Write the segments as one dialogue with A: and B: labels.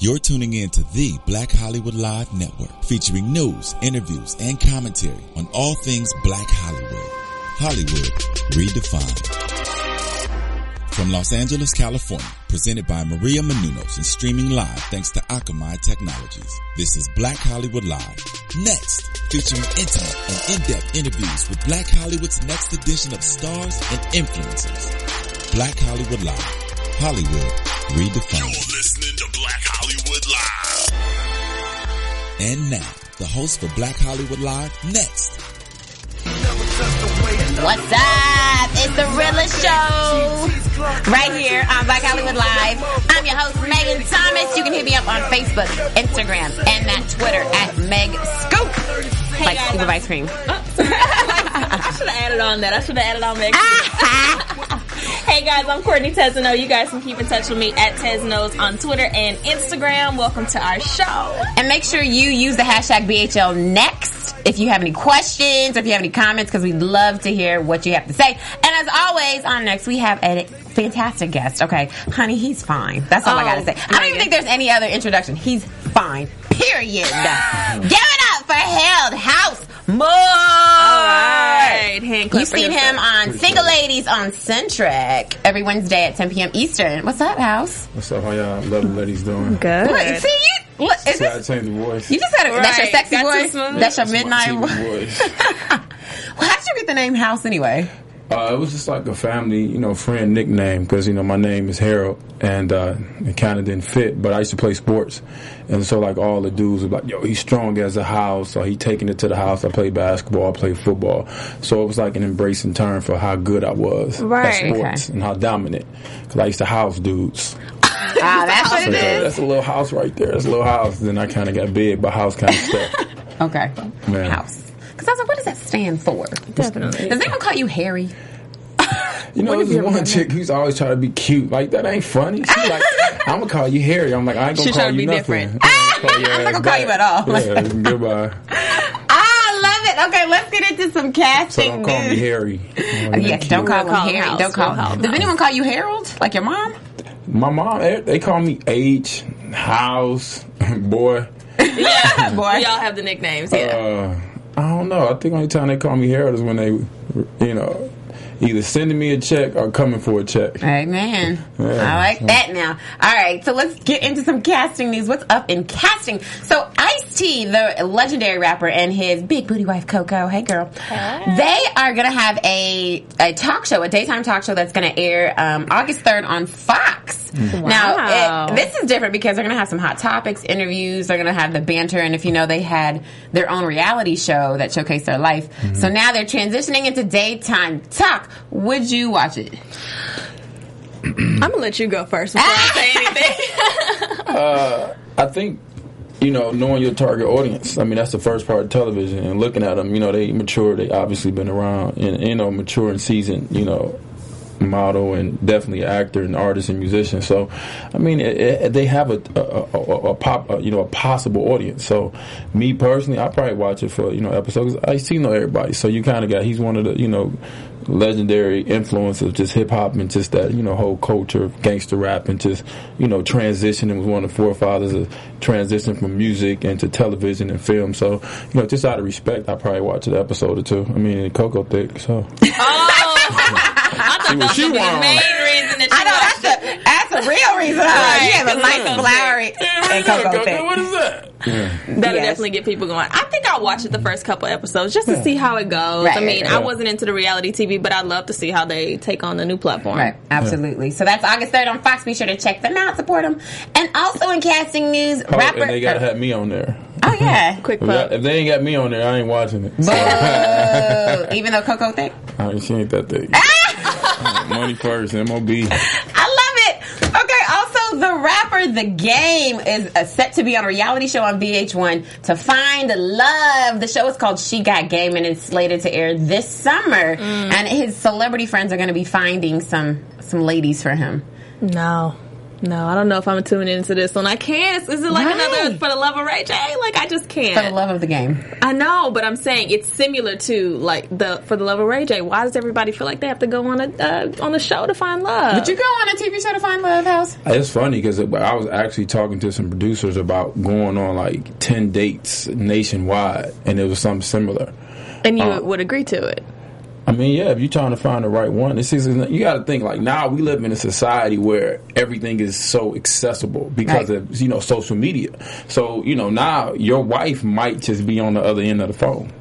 A: You're tuning in to the Black Hollywood Live Network, featuring news, interviews, and commentary on all things Black Hollywood. Hollywood redefined. From Los Angeles, California, presented by Maria Menounos and streaming live thanks to Akamai Technologies. This is Black Hollywood Live. Next, featuring intimate and in-depth interviews with Black Hollywood's next edition of stars and influencers. Black Hollywood Live. Hollywood redefined.
B: You're listening to Black Hollywood Live.
A: And now, the host for Black Hollywood Live, next.
C: What's up? It's the realest show right here on Black Hollywood Live. I'm your host, Megan Thomas. You can hit me up on Facebook, Instagram, and that Twitter at Meg Scoop. like scoop of ice cream.
D: I should have added on that. I should have added on Meg. hey guys, I'm Courtney Tesano. You guys can keep in touch with me at Tesnos on Twitter and Instagram. Welcome to our show.
C: And make sure you use the hashtag BHL next if you have any questions or if you have any comments because we'd love to hear what you have to say. And as always, on next we have a fantastic guest. Okay, honey, he's fine. That's all I
D: Oh,
C: gotta say. I don't even think there's any other introduction. He's fine. Period. Give it for Held House Moore.
D: right, hand clap
C: You've seen
D: yourself.
C: him on Single Ladies on Centric every Wednesday at 10 p.m. Eastern. What's up, House?
E: What's up? How y'all lovely ladies doing?
D: Good.
C: Look, see you. Look, is
E: See, I
C: this,
E: changed the voice.
C: you just got a, that's your sexy
D: got
C: voice.
D: smooth.
C: That's your
E: That's my
C: midnight
E: TV
C: voice.
E: voice.
C: Well, how did you get the name House anyway?
E: Uh, it was just like a family, you know, friend nickname because you know my name is Harold, and uh, it kind of didn't fit. But I used to play sports, and so like all the dudes were like, "Yo, he's strong as a house," or he taking it to the house. I play basketball, I play football, so it was like an embracing term for how good I was
D: Right.
E: at sports
C: Okay.
E: and how dominant. Because I used to house dudes.
C: Ah, that's what it is.
E: that's a little house right there. That's a little house. Then I kind of got big, but house kind of stuck.
C: Okay.
E: Man.
C: House. Because I was like, what does that stand for?
D: Definitely.
C: Does anyone call you Harry?
E: You know, there's one chick who's always trying to be cute. Like that ain't funny. She's like, I'm gonna call you Harry. I'm like, I ain't gonna
D: She
E: call
D: trying to
E: you
D: be
E: nothing.
D: different.
E: I'm,
C: I'm not gonna call you at all.
E: Yeah, goodbye.
C: Ah, I love it. Okay, let's get into some
E: So
C: casting
E: don't call me
C: news.
E: Harry.
C: Uh, yes, don't call him
D: We'll call him
C: Harry.
D: House.
C: Don't call
D: We'll
C: him.
D: him
C: Does anyone call you Harold? Like your mom?
E: My mom, they they call me H, House, boy.
D: Yeah,
C: Boy.
D: We all have the nicknames. Yeah.
E: Uh, I don't know. I think only time they call me Harold is when they, you know, either sending me a check or coming for a check.
C: Amen.
E: Yeah.
C: I like that now. All right, so let's get into some casting news. What's up in casting? So Ice T, the legendary rapper, and his big booty wife Coco, hey girl, they are gonna have a a talk show, a daytime talk show that's gonna air um, August third on Fox.
D: Wow.
C: Now it, this is different because they're gonna have some hot topics, interviews. They're gonna have the banter, and if you know, they had their own reality show that showcased their life. Mm-hmm. So now they're transitioning into daytime talk. Would you watch it?
D: I'm gonna let you go first before I say anything.
E: Uh, I think, you know, knowing your target audience. I mean, that's the first part of television and looking at them. You know, they mature. They obviously been around and you know mature and seasoned. You know, model and definitely actor and artist and musician. So, I mean, it, it, they have a a, a, a pop, you know, a possible audience. So, me personally, I probably watch it for you know episodes. I see know everybody, so you kind of got. He's one of the you know legendary influence of just hip hop and just that you know whole culture of gangster rap and just you know transitioning was one of the forefathers of transition from music into television and film. So you know just out of respect, I probably watch an episode or two. I mean, Coco thick, so
D: I oh. thought that was
E: she
D: gonna the
E: want.
D: main reason that you
C: I know that's the that's a real reason. Huh? You have a nice
D: Cocoa
C: flowery and cocoa thick.
E: What is that? Yeah.
D: That'll
C: Yes.
D: definitely get people going. I think I'll watch it the first couple episodes just to see how it goes.
C: Right,
D: I mean,
C: right,
D: I
E: right.
D: wasn't into the reality TV, but I'd love to see how they take on the new platform.
C: Right, absolutely. So that's August third on Fox. Be sure to check them out, support them, and also in casting news,
E: Oh,
C: rapper.
E: and they gotta oh. have me on there.
C: oh yeah,
D: Quick
E: If,
D: plug.
E: if they ain't got me on there, I ain't watching it.
C: Boo. even though Coco thick.
E: I mean, she ain't that thick. Ah, Money first, MOB.
C: I love it. Okay, also the rapper The Game is uh, set to be on a reality show on VH1 to find love. The show is called She Got Game and it's slated to air this summer. And his celebrity friends are going to be finding some some ladies for him.
D: No. No, I don't know if I'm tuning into this one. I can't. Is it like
C: Why?
D: another for the love of Ray J? Like I just can't.
C: For the love of the game.
D: I know, but I'm saying it's similar to like the for the love of Ray J. Why does everybody feel like they have to go on a uh, on a show to find love?
C: Would you go on a TV show to find love, House?
E: It's funny because I was actually talking to some producers about going on like ten dates nationwide, and it was something similar.
D: and you
E: uh,
D: would agree to it?
E: I mean, yeah, if you're trying to find the right one, it's just, you got to think like now we live in a society where everything is so accessible because
C: Right.
E: of you know social media. So you know now your wife might just be on the other end of the phone.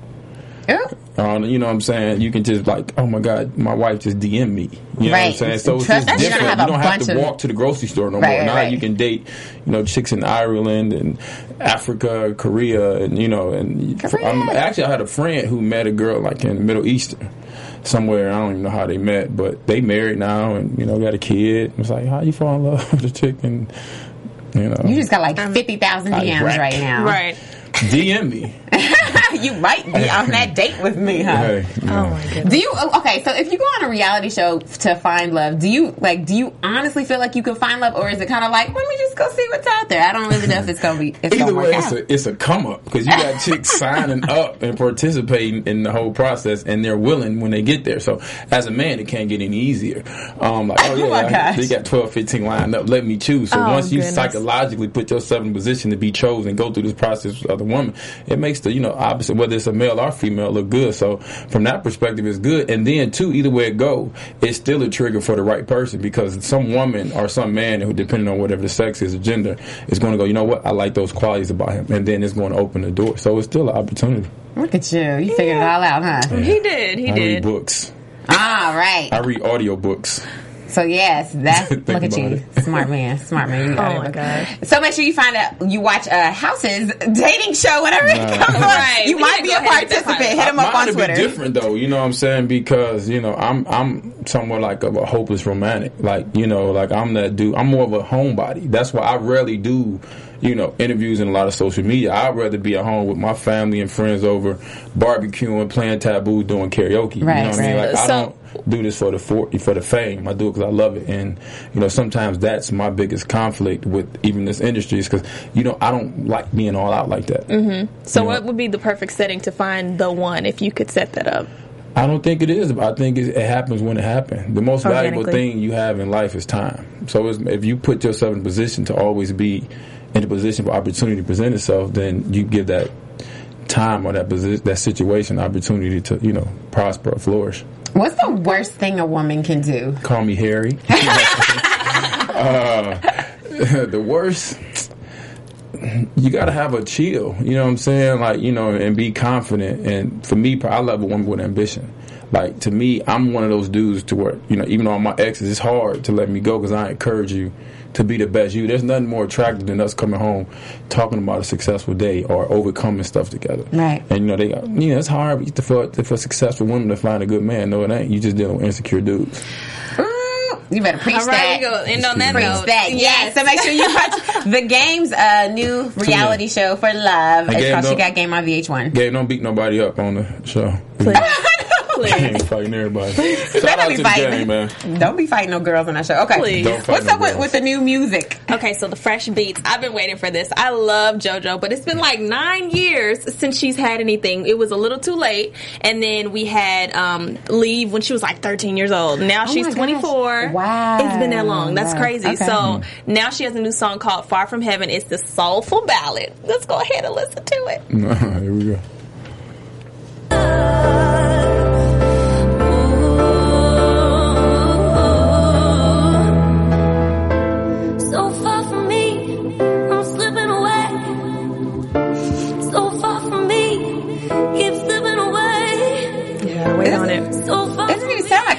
C: Yeah.
E: Um, you know what I'm saying? You can just like, oh my god, my wife just DM me. You know what I'm saying? So it's just
C: me, you're gonna
E: different.
C: have
E: You don't have to walk to the grocery store no
C: Right,
E: more.
C: right,
E: now
C: right.
E: you can date, you know, chicks in Ireland and Africa, Korea, and you know, and. I'm, actually I had a friend who met a girl like in the Middle Eastern. Somewhere I don't even know how they met, but they married now and you know got a kid. It's like how you fall in love with a chick and you know
C: You just got like um,
E: 50,000
C: DMs right now.
D: Right.
E: DM me.
C: You might be on that date with me, huh?
E: Hey, you.
D: Oh my goodness.
C: Do you oh, okay? So if you go on a reality show to find love, do you like? Do you honestly feel like you can find love, or is it kind of like let me just go see what's out there? I don't really know if it's gonna be. It's
E: Either
C: gonna
E: way,
C: work
E: it's
C: out.
E: a, it's a come up because you got chicks signing up and participating in the whole process, and they're willing when they get there. So, as a man, it can't get any easier. Um, like, oh yeah,
C: Oh my
E: I-
C: gosh.
E: they got 12, 15 lined up. Let me choose. So
D: Oh,
E: once you
D: goodness.
E: psychologically put yourself in position to be chosen, go through this process with other women, it makes the you know opposite whether it's a male or female look good. So from that perspective, it's good. And then too, either way it go, it's still a trigger for the right person because some woman or some man who, depending on whatever the sex is or gender, is going to go. You know what? I like those qualities about him, and then it's going to open the door. So it's still an opportunity.
C: Look at you. You figured it all out, huh?
D: He did. He did.
E: I read
D: did.
E: books.
C: All right.
E: I read audio books.
C: So yes, that's look at you,
E: it.
C: smart man, smart man. You got
D: Oh
C: it.
D: my gosh.
C: So make sure you find out. You watch uh, House's dating show, whatever it comes on.
D: Right.
C: You
D: We
C: might
D: need
C: be
D: to
C: a
D: go ahead and get that
C: participant. Hit him up
E: Mine
C: on
E: would
C: Twitter.
E: be different though, you know what I'm saying? Because you know I'm I'm somewhat like of a hopeless romantic. Like you know, like I'm that dude. I'm more of a homebody. That's why I rarely do. You know, interviews and a lot of social media. I'd rather be at home with my family and friends over barbecuing, playing taboo, doing karaoke. you know
C: Right,
E: what I mean?
C: right.
E: Like I
D: So-
E: don't do this for the for, for the fame. I do it because I love it, and you know sometimes that's my biggest conflict with even this industry is because you know I don't like being all out like that. Mm-hmm.
D: So, what would be the perfect setting to find the one if you could set that up?
E: I don't think it is. I think it, it happens when it happens. The most valuable thing you have in life is time. So if you put yourself in a position to always be in a position for opportunity to present itself, then you give that time or that position, that situation opportunity to you know prosper or flourish.
C: What's the worst thing a woman can do?
E: Call me Harry. uh, the worst. You gotta have a chill. You know what I'm saying? Like you know, and be confident. And for me, I love a woman with ambition. Like to me, I'm one of those dudes to where you know, even though I'm my exes, it's hard to let me go because I encourage you to be the best you. There's nothing more attractive than us coming home talking about a successful day or overcoming stuff together.
C: Right.
E: And you know, they you know, it's hard to for for successful women to find a good man. No, it ain't. You just dealing with insecure dudes.
C: You better preach
D: All right,
C: that.
D: we end on that
C: Preach
D: note.
C: that. Yes. So make sure you watch the game's uh, new reality show for love. It's
E: Game
C: called She Got Game on VH1.
E: Game don't beat nobody up on the show.
D: Please.
E: Ain't fighting everybody. Shout
C: Better
E: out
C: be
E: to the
C: fighting.
E: game, man.
C: Don't be fighting no girls on that show. Okay.
D: Please.
E: Don't
C: What's
E: no
C: up with, with the new music?
D: Okay, so the fresh beats. I've been waiting for this. I love JoJo, but it's been like nine years since she's had anything. It was a little too late, and then we had um, leave when she was like 13 years old. Now
C: Oh
D: she's
C: my gosh.
D: 24.
C: Wow.
D: it's been that long. That's
C: Wow.
D: crazy.
C: Okay.
D: So now she has a new song called "Far from Heaven." It's the soulful ballad. Let's go ahead and listen to it.
E: Here we go.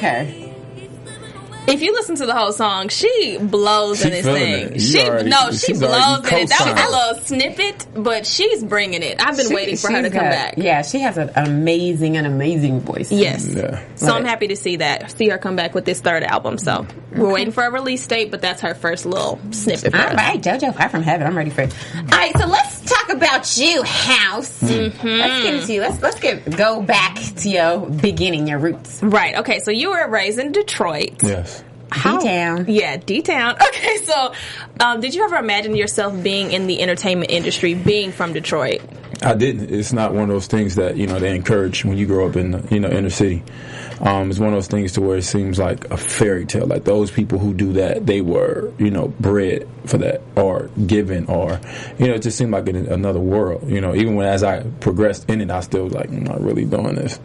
C: Doesn't
D: If you listen to the whole song, she blows
E: She
D: in this thing.
E: it.
D: She
E: already-
D: no, she blows in it. That was a little snippet, but she's bringing it. I've been
C: She-
D: waiting for her to
C: she's
D: come
C: got-
D: back.
C: Yeah, she has an amazing, an amazing voice.
D: Yes.
E: Yeah.
D: So
C: Love
D: I'm happy to see that. See her come back with this third album. So we're waiting for a release date, but that's her first little snippet. For
C: All
D: us.
C: right, JoJo, fire from heaven. I'm ready for it. All right, so let's talk about you, House.
D: Mm-hmm.
C: Let's get into you. Let's let's get go back to your beginning, your roots.
D: Right. Okay. So you were raised in Detroit.
E: Yes.
D: How-
C: D-Town.
D: Yeah, D Town. Okay, so um, did you ever imagine yourself being in the entertainment industry, being from Detroit?
E: I didn't. It's not one of those things that you know they encourage when you grow up in the, you know inner city. Um, it's one of those things to where it seems like a fairy tale. Like those people who do that, they were you know bred for that or given or you know it just seemed like another world. You know, even when as I progressed in it, I still was like I'm not really doing this.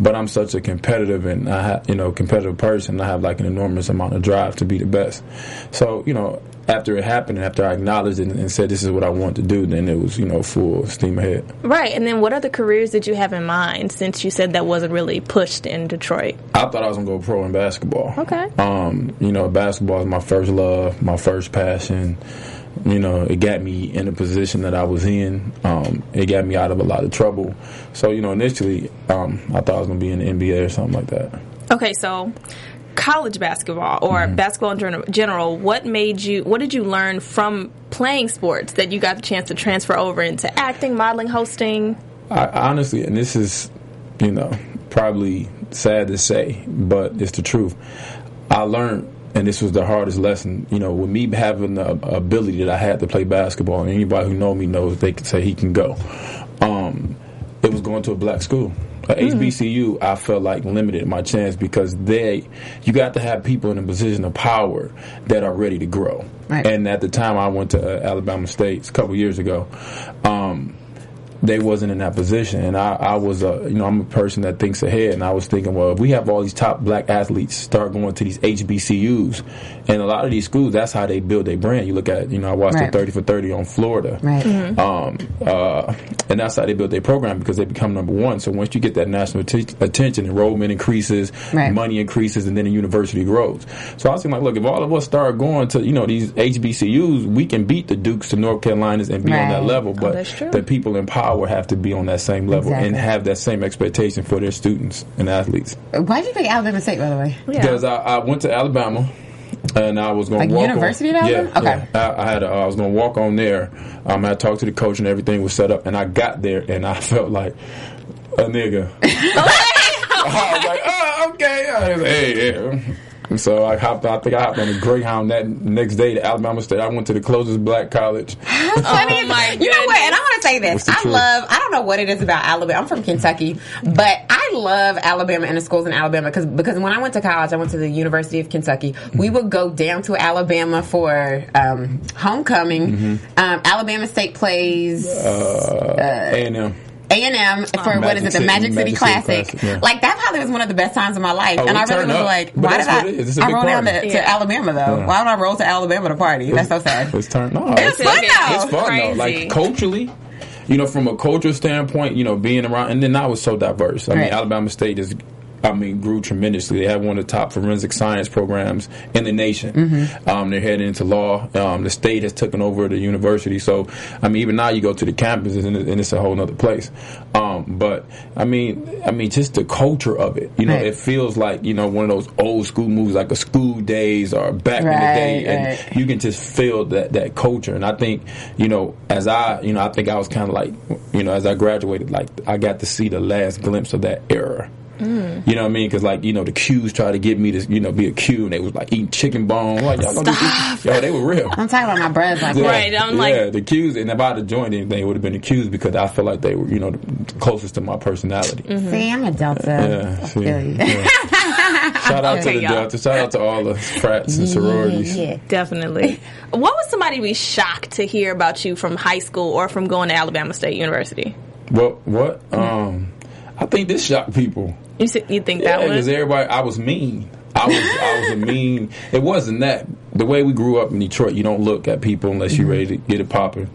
E: But I'm such a competitive and I ha- you know competitive person. I have like an enormous amount of drive to be the best. So you know after it happened and after I acknowledged it and said this is what I want to do, then it was you know full steam ahead.
D: Right, and then what other careers did you have in mind since you said that wasn't really pushed in Detroit?
E: I thought I was gonna go pro in basketball.
D: Okay.
E: Um, you know, basketball is my first love, my first passion. You know, it got me in the position that I was in. Um, it got me out of a lot of trouble. So, you know, initially, um, I thought I was gonna be in the NBA or something like that.
D: Okay, so college basketball or basketball in gen- general, what made you, what did you learn from playing sports that you got the chance to transfer over into acting, modeling, hosting?
E: I honestly, and this is, you know, probably sad to say, but it's the truth. I learned, and this was the hardest lesson, you know, with me having the ability that I had to play basketball, and anybody who know me knows they can say he can go. Um, it was going to a black school. At HBCU, I felt like limited my chance because they, you got to have people in a position of power that are ready to grow.
C: Right.
E: And at the time, I went to uh, Alabama State a couple years ago. Um, they wasn't in that position, and I, I was a you know I'm a person that thinks ahead, and I was thinking, well, if we have all these top black athletes start going to these HBCUs, and a lot of these schools, that's how they build their brand. You look at you know I watched
C: Right.
E: the 30 for 30 on Florida,
C: Right.
E: um, uh, and that's how they build their program because they become number one. So once you get that national atti- attention, enrollment increases,
C: Right.
E: money increases, and then the university grows. So I was thinking, like, look, if all of us start going to you know these HBCUs, we can beat the Dukes, the North Carolinas, and be on that level. But
D: that's true.
E: the people in power have to be on that same level and have that same expectation for their students and athletes.
C: Why did you pick Alabama State, by the way?
E: Because I, I went to Alabama. And I was going
C: Like
E: to walk
C: University
E: on,
C: of
E: yeah,
C: Okay.
E: yeah. I, I had a, I was going to walk on there. Um, I talked to the coach and everything was set up. And I got there and I felt like a nigga. I was like, oh, okay. I was like, hey, yeah. And so I hopped. I think I hopped on a Greyhound that next day to Alabama State. I went to the closest black college.
C: oh
D: my
C: You know what? And I want to say this. I
E: truth?
C: love. I don't know what it is about Alabama. I'm from Kentucky, but I love Alabama and the schools in Alabama because because when I went to college, I went to the University of Kentucky. We would go down to Alabama for um, homecoming.
E: Mm-hmm.
C: Um, Alabama State plays.
E: Uh, A and M.
C: A and M for what is it, the
E: Magic
C: Magic
E: City-
C: City
E: Magic City
C: Classic?
E: Classic, yeah.
C: Like that probably was one of the best times of my life,
E: Oh,
C: and I really was
E: up.
C: like,
E: But
C: why
E: that's
C: did I?
E: what it is. It's a
C: I rolled down to,
E: party.
C: to
D: Yeah.
C: Alabama though. Why would I roll to Alabama to party? That's so sad.
E: It's turned. No,
C: It's fun though.
E: It's fun
D: Crazy.
E: though. Like culturally, you know, from a cultural standpoint, you know, being around, and then now was so diverse. I mean, Alabama State is. I mean, grew tremendously. They have one of the top forensic science programs in the nation.
C: Mm-hmm.
E: Um, they're heading into law. Um, the state has taken over the university. So, I mean, even now you go to the campuses and, and it's a whole other place. Um, but I mean, I mean, just the culture of it. You know,
C: Right.
E: it feels like you know one of those old school movies, like a School Days or back in the day, and
C: right.
E: you can just feel that that culture. And I think, you know, as I, you know, I think I was kind of like, you know, as I graduated, like I got to see the last glimpse of that era.
C: Mm.
E: You know what I mean? Because like you know, the Qs tried to get me to you know be a Q, and they was like eating chicken bone. Like y'all gonna do this? Yo, they were real.
C: I'm talking about my brothers like
E: Yeah.
D: Right, I'm like-
E: yeah, the Qs, and if I'd have joined anything, it would have been the Qs because I feel like they were, you know, the closest to my personality.
C: See, I'm a Delta.
E: Yeah,
C: I
E: see, yeah. Shout out to
D: Okay,
E: the
D: y'all.
E: Delta. Shout out to all the frats and sororities.
C: Yeah, yeah.
D: Definitely. what would somebody be shocked to hear about you from high school or from going to Alabama State University?
E: What? What? Um, I think this shocked people.
D: You you think
E: Yeah,
D: that
E: because everybody, I was mean. I was, I was a mean. It wasn't that. The way we grew up in Detroit, you don't look at people unless you're ready to get it popping.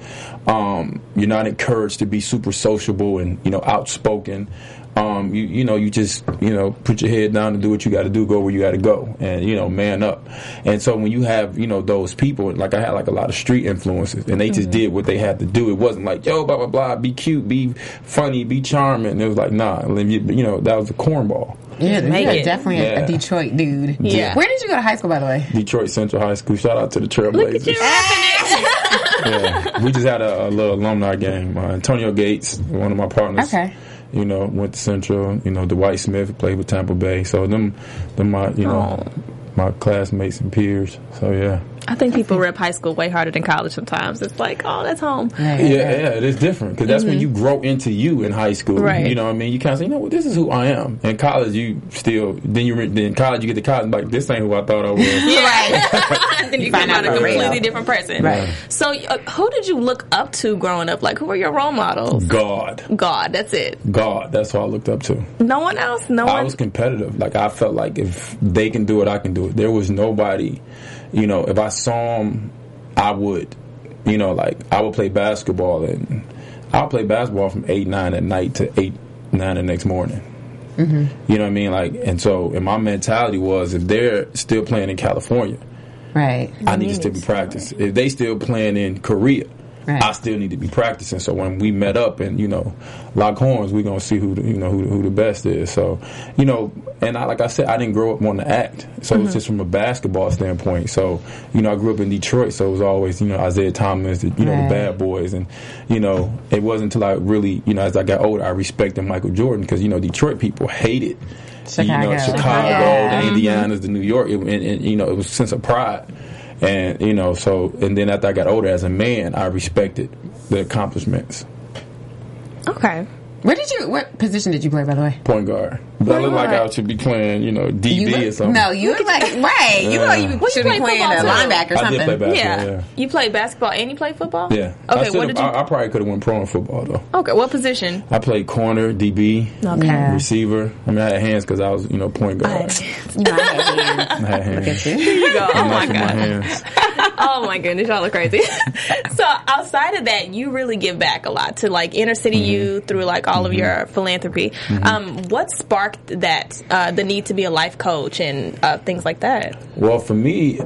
E: Um, you're not encouraged to be super sociable and you know outspoken. Um, you you know you just you know put your head down and do what you got to do, go where you got to go, and you know man up. And so when you have you know those people, like I had like a lot of street influences, and they just did what they had to do. It wasn't like yo blah blah blah, be cute, be funny, be charming. It was like nah, let you know that was a cornball.
C: Yeah,
D: Make
C: you're definitely a, a Detroit dude.
D: Yeah.
C: Where did you go to high school, by the way?
E: Detroit Central High School. Shout out to the Trailblazers. yeah, we just had a, a little alumni game. Uh, Antonio Gates, one of my partners.
C: Okay.
E: You know, went to Central. You know, Dwight Smith played with Tampa Bay. So them, them my, you know, oh. my classmates and peers. So yeah.
D: I think people rep high school way harder than college sometimes. It's like, oh, that's home.
E: Yeah, yeah, it is different because that's when you grow into you in high school.
D: Mm-hmm. Right.
E: You know what I mean? You kind of say, you know what, this is who I am. In college, you still then you re- then college you get to college and like this ain't who I thought I was.
C: Right.
D: then you
C: find
D: come out
C: out
D: a
C: for real.
D: completely different person.
C: Right.
D: So, uh, who did you look up to growing up? Like, who were your role models?
E: God,
D: God, that's it.
E: God, that's who I looked up to.
D: No one else. No
E: I
D: one.
E: I was competitive. Like I felt like if they can do it, I can do it. There was nobody, you know, if I saw them, I would, you know, like I would play basketball and I'll play basketball from eight nine at night to eight nine the next morning.
C: Mm-hmm.
E: You know what I mean? Like, and so, and my mentality was, if they're still playing in California,
C: Right.
E: I need to still be practicing. If they still playing in Korea,
C: Right.
E: I still need to be practicing. So when we met up and you know lock horns, we're gonna see who the, you know who, who the best is. So you know, and I like I said, I didn't grow up wanting to act. So
C: Mm-hmm.
E: it's just from a basketball standpoint. So you know, I grew up in Detroit, so it was always you know Isiah Thomas, the, you know
C: Right.
E: the bad boys, and you know it wasn't until I really you know as I got older, I respected Michael Jordan because you know Detroit people hated. You know,
C: Chicago.
E: Chicago,
C: Yeah.
E: the Indianas, the New York, it, and, and you know, it was a sense of pride. And you know, so and then after I got older as a man, I respected the accomplishments.
D: okay.
C: Where did you? What position did you play, by the way?
E: Point guard, but I look like I should be playing, you know, DB
C: You
E: or something.
C: no, you look like right. You look like you
D: Well,
C: should
D: you
C: be playing a
D: football, too.
C: linebacker or
E: I
C: something.
E: did play basketball.
D: Yeah.
E: Yeah,
D: You played basketball and you played football?
E: yeah.
D: Okay,
E: I,
D: what did you
E: I, I probably could have went pro in football though.
D: Okay, what position?
E: I played corner, DB,
D: Okay.
C: Yeah.
E: receiver. I mean, I had hands because I was, you know, point guard.
C: You know, I had hands.
E: I had hands.
C: Look at you.
D: Here you go. Oh my
E: Enough of
D: god.
E: hands.
D: Oh my goodness, y'all are crazy. so outside of that, you really give back a lot to like inner city
E: Mm-hmm.
D: youth through like all of your philanthropy. Um, what sparked that uh, the need to be a life coach and uh, things like that?
E: Well, for me,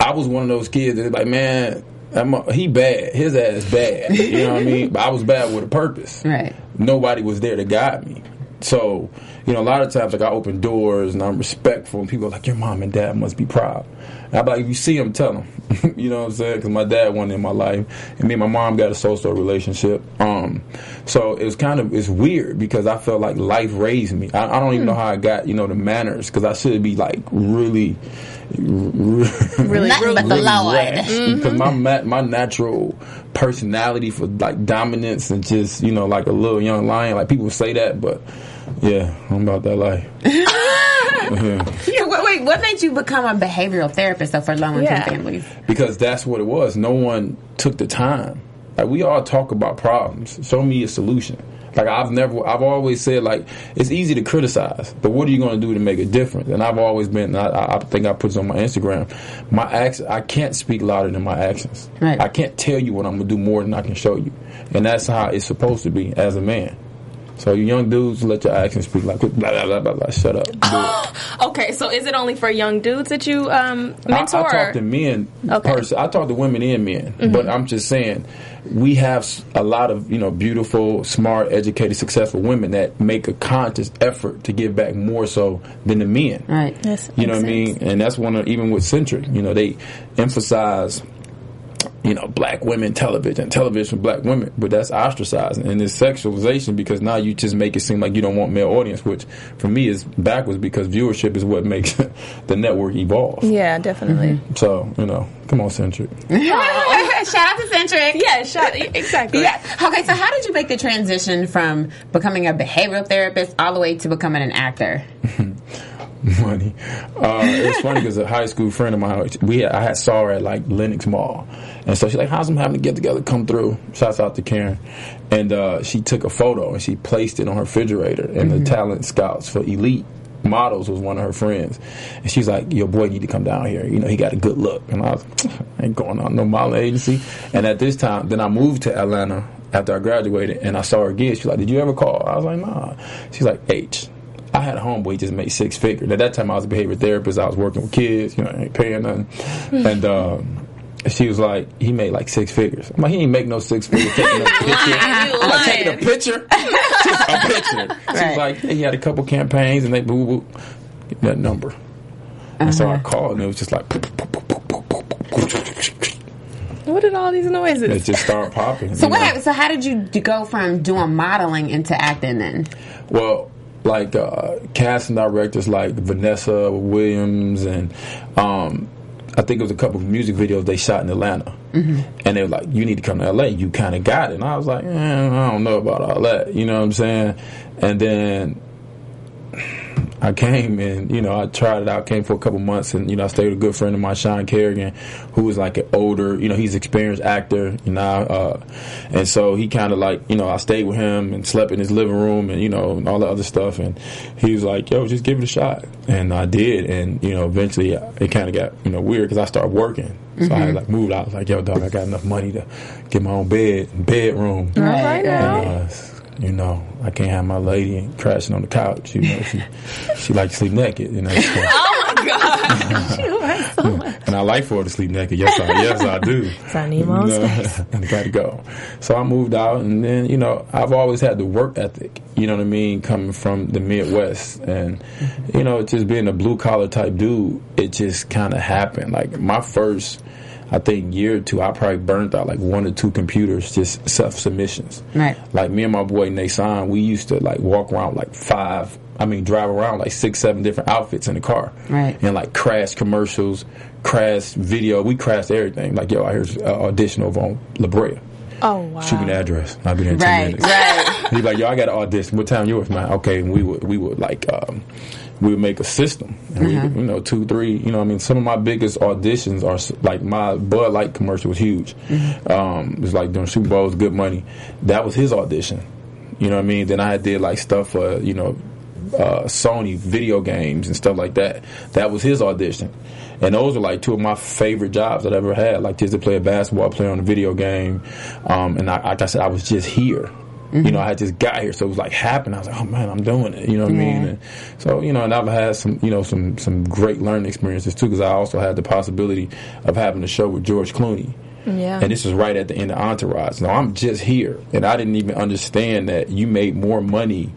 E: I was one of those kids that like, man, a, he bad. His ass bad. You know what I mean? But I was bad with a purpose.
C: Right.
E: Nobody was there to guide me. So, you know, a lot of times, like I open doors and I'm respectful, and people are like, "Your mom and dad must be proud." And I'm like, if you see them, tell them. you know what I'm saying? Because my dad wasn't in my life, and me and my mom got a so-so relationship. Um, so it was kind of it's weird because I felt like life raised me. I, I don't even know how I got you know the manners because I should be like really.
D: Really,
C: Nothing but the
E: really
C: Lord.
E: rash because my my natural personality for like dominance and just you know like a little young lion like people say that but yeah I'm about that life Yeah.
C: Yeah, wait, wait, what made you become a behavioral therapist though for low income
D: Yeah.
C: families?
E: because that's what it was no one took the time like we all talk about problems show me a solution like I've never I've always said like it's easy to criticize but what are you going to do to make a difference and I've always been I, I think I put this on my Instagram my acts I can't speak louder than my actions
C: Right.
E: I can't tell you what I'm gonna do more than I can show you and that's how it's supposed to be as a man so you young dudes let your actions speak like blah blah blah blah, blah shut up
D: Okay, so is it only for young dudes that you um, mentor?
E: I, I talk to men.
D: Okay.
E: Pers- I talk to women and men, but I'm just saying we have a lot of you know beautiful, smart, educated, successful women that make a conscious effort to give back more so than the men.
C: Right.
D: Yes,
E: You know what I mean? And that's one of even with Centric. You know they emphasize. You know, black women television, television for black women, but that's ostracizing and it's sexualization because now you just make it seem like you don't want male audience, which for me is backwards because viewership is what makes the network evolve.
D: Yeah, definitely. Mm-hmm.
E: So, you know, come on, Centric.
C: Oh, shout out to Centric.
D: Yeah, shot, exactly.
C: Yeah. Okay, so how did you make the transition from becoming a behavioral therapist all the way to becoming an actor?
E: Money. Uh, it's funny because a high school friend of mine, we had, I had saw her at like Lenox Mall, and so she's like, "How's them having to get together? Come through." Shouts out to Karen, and uh, she took a photo and she placed it on her refrigerator. And the talent scouts for Elite Models was one of her friends, and she's like, "Your boy need to come down here. You know, he got a good look." And I was, I ain't going on no modeling agency. And at this time, then I moved to Atlanta after I graduated, and I saw her again. She's like, "Did you ever call?" I was like, "Nah." She's like, "H." I had a homeboy just made six figures. At that time, I was a behavior therapist. I was working with kids, you know, I ain't paying nothing. And um, she was like, he made like six figures. I'm like, he ain't make no six figures. Taking a picture. I'm like, taking a picture. Just a picture. She was like, hey, he had a couple campaigns and they boo boo. Give me that number. And so I called and it was just like,
D: What did all these noises?
E: it just started popping.
C: So
E: you
C: what
E: know?
C: happened? So how did you d- go from doing modeling into acting then?
E: Well, like uh, casting directors like Vanessa Williams and um, I think it was a couple of music videos they shot in Atlanta, and they were like, "You need to come to L.A. You kind of got it." And I was like, eh, "I don't know about all that," you know what I'm saying? And then I came and you know I tried it out. Came for a couple months and you know I stayed with a good friend of mine, Sean Kerrigan, who was like an older, you know, he's an experienced actor, you know, uh, and so he kind of like you know I stayed with him and slept in his living room and you know and all the other stuff. And he was like, "Yo, just give it a shot," and I did. And you know eventually it kind of got you know weird because I started working. So I like moved out. I was like, "Yo, dog, I got enough money to get my own bed, bedroom."
C: Right,
D: now.
E: And, uh, you know, I can't have my lady crashing on the couch. You know, she she like to sleep naked. You know, so-
D: Oh my god. she was so much.
E: and I like for her to sleep naked. Yes, I yes I do.
D: So I need my own
E: You know,
D: space.
E: and I got to go. So I moved out, and then you know I've always had the work ethic. You know what I mean, coming from the Midwest, and you know just being a blue collar type dude, it just kind of happened. Like my first. I think year or two, I probably burnt out like one or two computers, just self submissions.
C: Right.
E: Like me and my boy Nason, we used to like walk around like five. I mean, drive around like six, seven different outfits in the car.
C: Right.
E: And like crash commercials, crash video. We crashed everything. Like, yo, I here's an audition over on La Brea.
D: Oh wow.
E: Shoot me the address. I'll be there in ten minutes.
C: right.
E: He'd be like, yo, I got an audition. What time yours, man? Okay, and we would we would like um, we would make a system. And we, you know, two, three. You know, I mean, some of my biggest auditions are like my Bud Light commercial was huge. Um, it was like during Super Bowl, it was good money. That was his audition. You know what I mean? Then I did like stuff for you know uh, Sony video games and stuff like that. That was his audition. And those are like two of my favorite jobs that I ever had. Like just to play a basketball player on a video game. Um, and I, like I said, I was just here. Mm-hmm. You know, I had just got here, so it was like happening. I was like, "Oh man, I'm doing it." You know what I mean? And so, you know, and I've had some, you know, some some great learning experiences too, because I also had the possibility of having a show with George Clooney.
D: Yeah.
E: And this was right at the end of Entourage. Now I'm just here, and I didn't even understand that you made more money,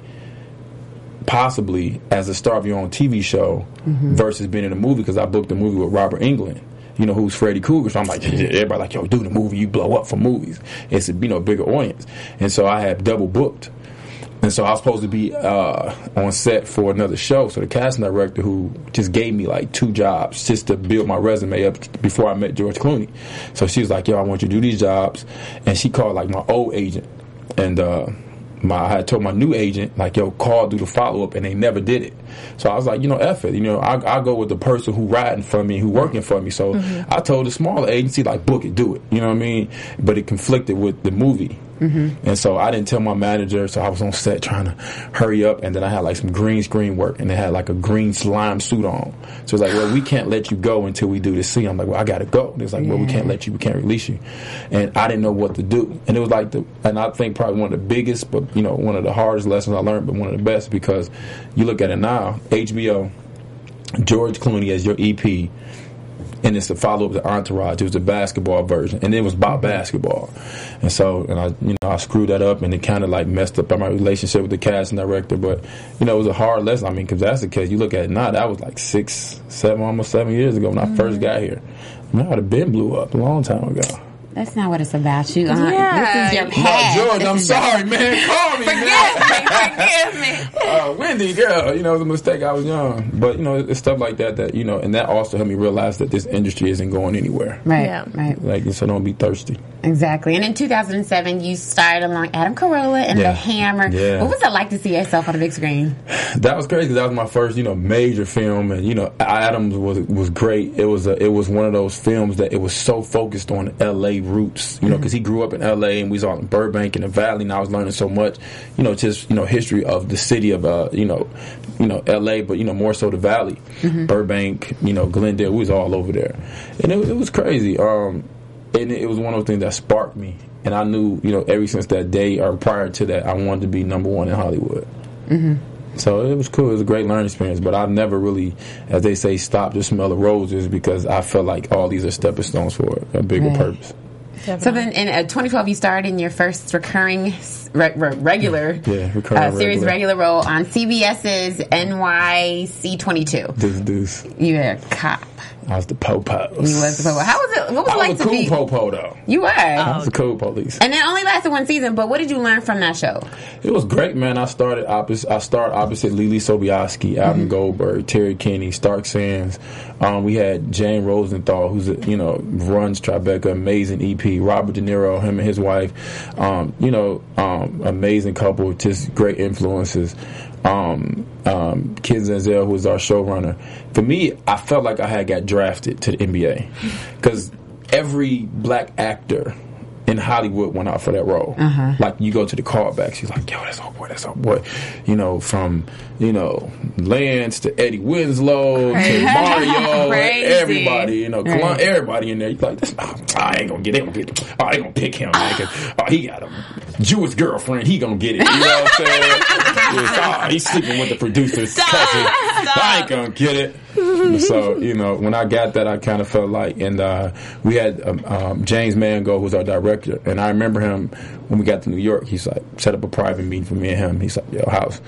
E: possibly as a star of your own TV show, mm-hmm. versus being in a movie. Because I booked a movie with Robert Englund, you know, who's Freddy Krueger. So I'm like, everybody like, yo, do the movie, you blow up for movies. It's a you know bigger audience, and so I had double booked. And so I was supposed to be uh, on set for another show. So the casting director, who just gave me like two jobs just to build my resume up before I met George Clooney. So she was like, "Yo, I want you to do these jobs," and she called like my old agent, and uh, my I had told my new agent like, "Yo, call, do the follow up," and they never did it. So I was like, you know, F it. You know, I, I go with the person who riding for me, who working for me. So mm-hmm. I told the smaller agency like, book it, do it. You know what I mean? But it conflicted with the movie. Mm-hmm. And so I didn't tell my manager, so I was on set trying to hurry up, and then I had like some green screen work, and they had like a green slime suit on. So it's like, well, we can't let you go until we do the scene. I'm like, well, I gotta go. It's like, well, we can't let you, we can't release you, and I didn't know what to do. And it was like the, and I think probably one of the biggest, but you know, one of the hardest lessons I learned, but one of the best because you look at it now, HBO, George Clooney as your EP, and it's the follow up to Entourage. It was the basketball version, and it was about basketball. And so, and I, you know, I screwed that up, and it kind of like messed up my relationship with the casting director. But you know, it was a hard lesson. I mean, because that's the case. You look at it now, that was like six, seven, almost seven years ago when I first mm-hmm. got here. I, mean, I would have been blew up a long time ago.
C: That's not what it's about. You, uh,
D: Yeah.
C: this is your
D: No.
E: George, I'm sorry, man. Call me, man.
D: Forgive me.
E: uh, Wendy, girl, you know, it was a mistake. I was young, but you know, it's stuff like that that you know, and that also helped me realize that this industry isn't going anywhere.
C: Right,
D: Yeah.
C: right,
E: Like, so don't be thirsty.
C: Exactly. And in 2007, you starred along Adam Carolla and
E: Yeah.
C: The Hammer.
E: Yeah.
C: What was it like to see yourself on the big screen?
E: That was crazy. That was my first, you know, major film, and you know, Adams was was great. It was a, it was one of those films that it was so focused on L.A. roots, you know, because he grew up in L.A. and we was all in Burbank and the Valley, and I was learning so much, you know, just you know, history of the city of, uh, you know, you know, L.A., but you know, more so the Valley, Burbank, you know, Glendale. We was all over there, and it, it was crazy. Um, and it was one of those things that sparked me, and I knew, you know, ever since that day or prior to that, I wanted to be number one in Hollywood. So it was cool. It was a great learning experience. But I've never really, as they say, stopped to smell the roses because I felt like all these are stepping stones for a bigger
C: Right.
E: purpose.
C: So then in uh, 2012, you starred in your first recurring, re- re- regular,
E: Yeah, recurring
C: uh, series
E: regular.
C: regular role on CBS's NYC 22.
E: This, this.
C: You're a cop.
E: I was the po-po.
C: You was the popo. How was it? What was it
E: I
C: like
E: was a
C: to
E: cool
C: be?
E: po-po though.
C: You were.
E: I was a cool police.
C: And it only lasted one season, but what did you learn from that show?
E: It was great, man. I started opposite. I started opposite Leelee Sobieski, Adam Goldberg, Terry Kinney, Stark Sands. Um, we had Jane Rosenthal, who's a, you know runs Tribeca, amazing EP. Robert De Niro, him and his wife, um, you know, um, amazing couple, just great influences. Um, um, Kid Zenzel, who was our showrunner. For me, I felt like I had got drafted to the NBA because every black actor in Hollywood went out for that role. Like you go to the callback, she's like, "Yo, that's our boy, that's our boy." You know, from you know Lance to Eddie Winslow to Mario, everybody. You know,
C: Right.
E: Colum- everybody in there. You like, this, oh, I ain't gonna get. They gonna get. Oh, they gonna pick him. Man, oh, he got a Jewish girlfriend. He gonna get it. You know what I'm saying? Oh, he's sleeping with the producer's cousin. I ain't gonna get it. so you know, when I got that, I kind of felt like, and uh, we had um, um, James Mangold, who was our director, and I remember him when we got to New York. He's like, set up a private meeting for me and him. He's like, yo, house,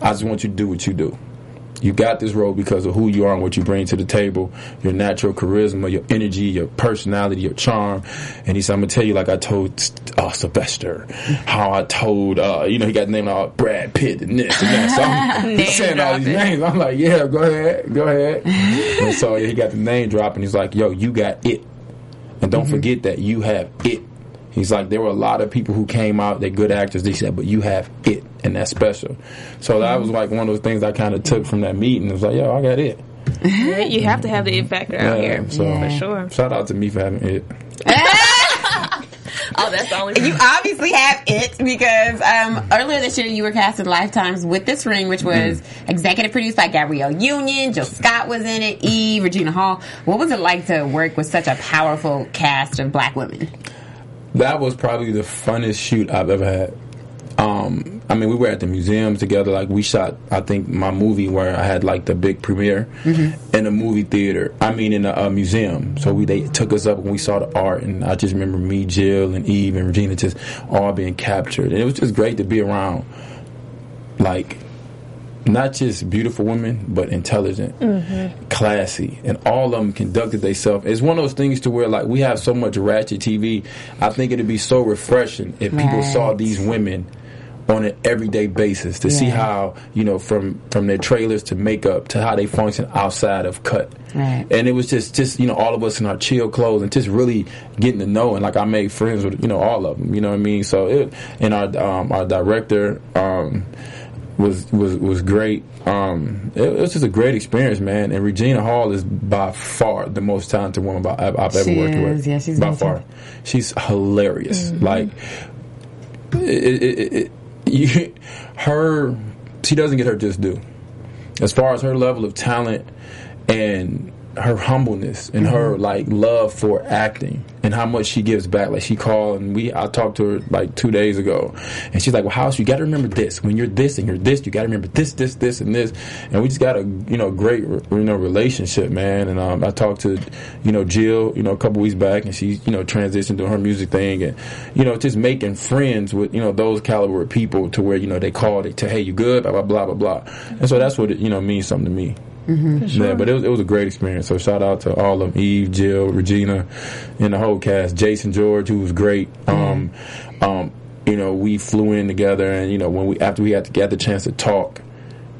E: I just want you to do what you do. You got this role because of who you are and what you bring to the table, your natural charisma, your energy, your personality, your charm. And he said, I'm gonna tell you like I told uh, Sylvester, how I told, uh, you know, he got named name of Brad Pitt and this and that. So I'm he's saying all these names. I'm like, yeah, go ahead, go ahead. and so yeah, he got the name drop and he's like, yo, you got it. And don't forget that you have it. He's like, there were a lot of people who came out, they're good actors. They said, but you have it, and that's special. So that was like one of those things I kind of took from that meeting. It was like, yo, I got it.
D: You have to have the it factor out
E: Yeah,
D: here.
E: so
D: For sure.
E: Shout out to me for having it.
D: Oh, that's the only
C: You obviously have it because um, earlier this year you were cast in Lifetime's with This Ring, which was executive produced by Gabrielle Union. Jill Scott was in it. Eve, Regina Hall. What was it like to work with such a powerful cast of black women?
E: That was probably the funnest shoot I've ever had. Um, I mean, we were at the museums together. Like we shot, I think my movie where I had like the big premiere in a movie theater. I mean, in a, uh museum. So we they took us up and we saw the art, and I just remember me, Jill, and Eve and Regina just all being captured, and it was just great to be around. Like not just beautiful women, but intelligent, classy, and all of them conducted themselves. It's one of those things to where like we have so much ratchet TV. I think it'd be so refreshing if people saw these women on an everyday basis to see how you know from from their trailers to makeup to how they function outside of cut.
C: Right.
E: And it was just just you know all of us in our chill clothes and just really getting to know and like I made friends with you know all of them. You know what I mean? So it and our um, our director. Um, was was was great. Um, it, it was just a great experience, man. And Regina Hall is by far the most talented woman I've, I've ever
C: She
E: worked with.
C: is, yeah, she's
E: by far. She's hilarious. Like it, it, it, it, you, her, she doesn't get her just due. As far as her level of talent and her humbleness and her like love for acting and how much she gives back. Like she called and we I talked to her like two days ago and she's like, Well House, you gotta remember this. When you're this and you're this, you gotta remember this, this, this and this and we just got a you know great you know relationship, man. And um, I talked to you know Jill, you know, a couple weeks back and she's, you know, transitioned to her music thing and you know, just making friends with, you know, those caliber of people to where, you know, they call, it to Hey, you good? Blah blah blah blah blah. And so that's what it, you know, means something to me. Yeah, but it was, it was a great experience. So shout out to all of them, Eve, Jill, Regina, and the whole cast. Jason George, who was great. Um, um, you know, we flew in together, and you know, when we after we had to get the chance to talk,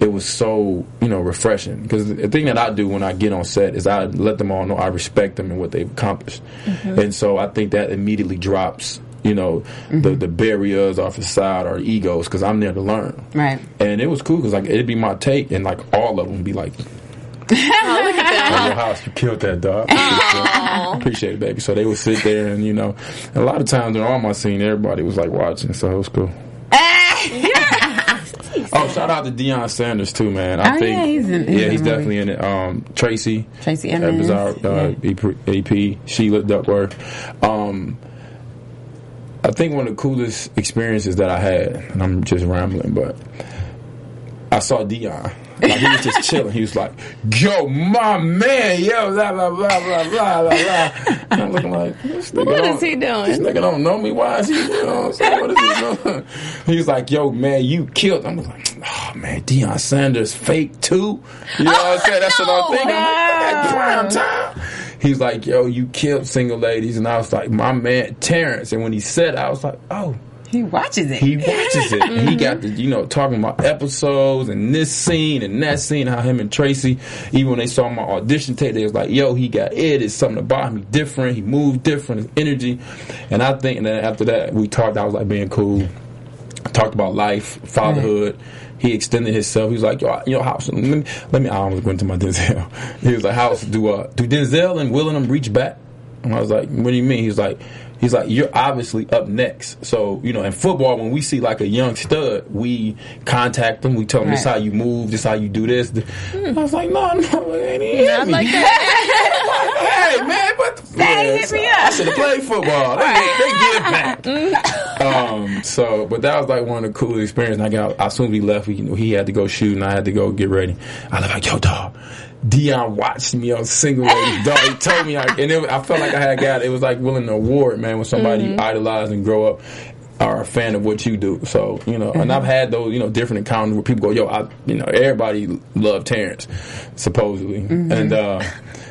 E: it was so you know refreshing. Because the thing that I do when I get on set is I let them all know I respect them and what they've accomplished, and so I think that immediately drops. You know the the barriers or facade or egos because I'm there to learn,
C: Right.
E: and it was cool because like it'd be my take, and like all of them would be like, "Oh, your house, you killed that dog." Appreciate it, baby. So they would sit there, and you know, a lot of times during all my scene, everybody was like watching, so it was cool. Oh, shout out to Deion Sanders too, man. I
C: Oh,
E: think
C: yeah, he's in- he's
E: yeah, he's
C: the
E: definitely in it. Um, Tracy,
C: Tracy
E: that
C: Edmonds,
E: was our uh, EP, Sheila Ducksworth. Um, I think one of the coolest experiences that I had, and I'm just rambling, but I saw Deion. Like he was just chilling. He was like, "Yo, my man, yo, blah blah blah blah blah blah blah." And I'm looking like, this nigga
D: What he doing?
E: This nigga don't know me. Why is he? You know what What is he doing? He was like, "Yo, man, you killed." I'm like, "Oh man, Deion Sanders fake too." You know what I'm saying? That's what I'm thinking. I'm like, "That prime time." He's like, "Yo, you killed single ladies," and I was like, "My man Terrence." And when he said, it, I was like, "Oh."
C: He watches it.
E: He watches it. And he got the, you know, talking about episodes and this scene and that scene, how him and Tracy, even when they saw my audition tape, they was like, yo, he got it. It's something about him. He different. He moved different. His energy. And I think, and then after that, we talked, I was like being cool. Talked about life, fatherhood. He extended himself. He was like, "Yo, you know, House. Let me, let me." I almost went to my Denzel. He was like, "House, do uh, do Denzel and Will and them reach back?" And I was like, "What do you mean?" He's like, "He's like, you're obviously up next." So you know, in football, when we see like a young stud, we contact them. We tell them this
C: Right.
E: how you move, this how you do this. I was like, "No, no, it ain't
D: Not
E: me."
D: like that.
E: hey man, but the
C: Dang, hit me up.
E: I should have played football. They, they give back. um, so, but that was like one of the coolest experiences. And I got as soon as we left, we, he had to go shoot, and I had to go get ready. I was like, yo, dog. Deion watched me on single ladies. Dog, he told me, like, and it, I felt like I had got it was like winning an award, man, when somebody mm-hmm. you idolize and grow up are a fan of what you do. So, you know, and I've mm-hmm. had those, you know, different encounters where people go, yo, I, you know, everybody loved Terrence, supposedly. Mm-hmm. And, uh,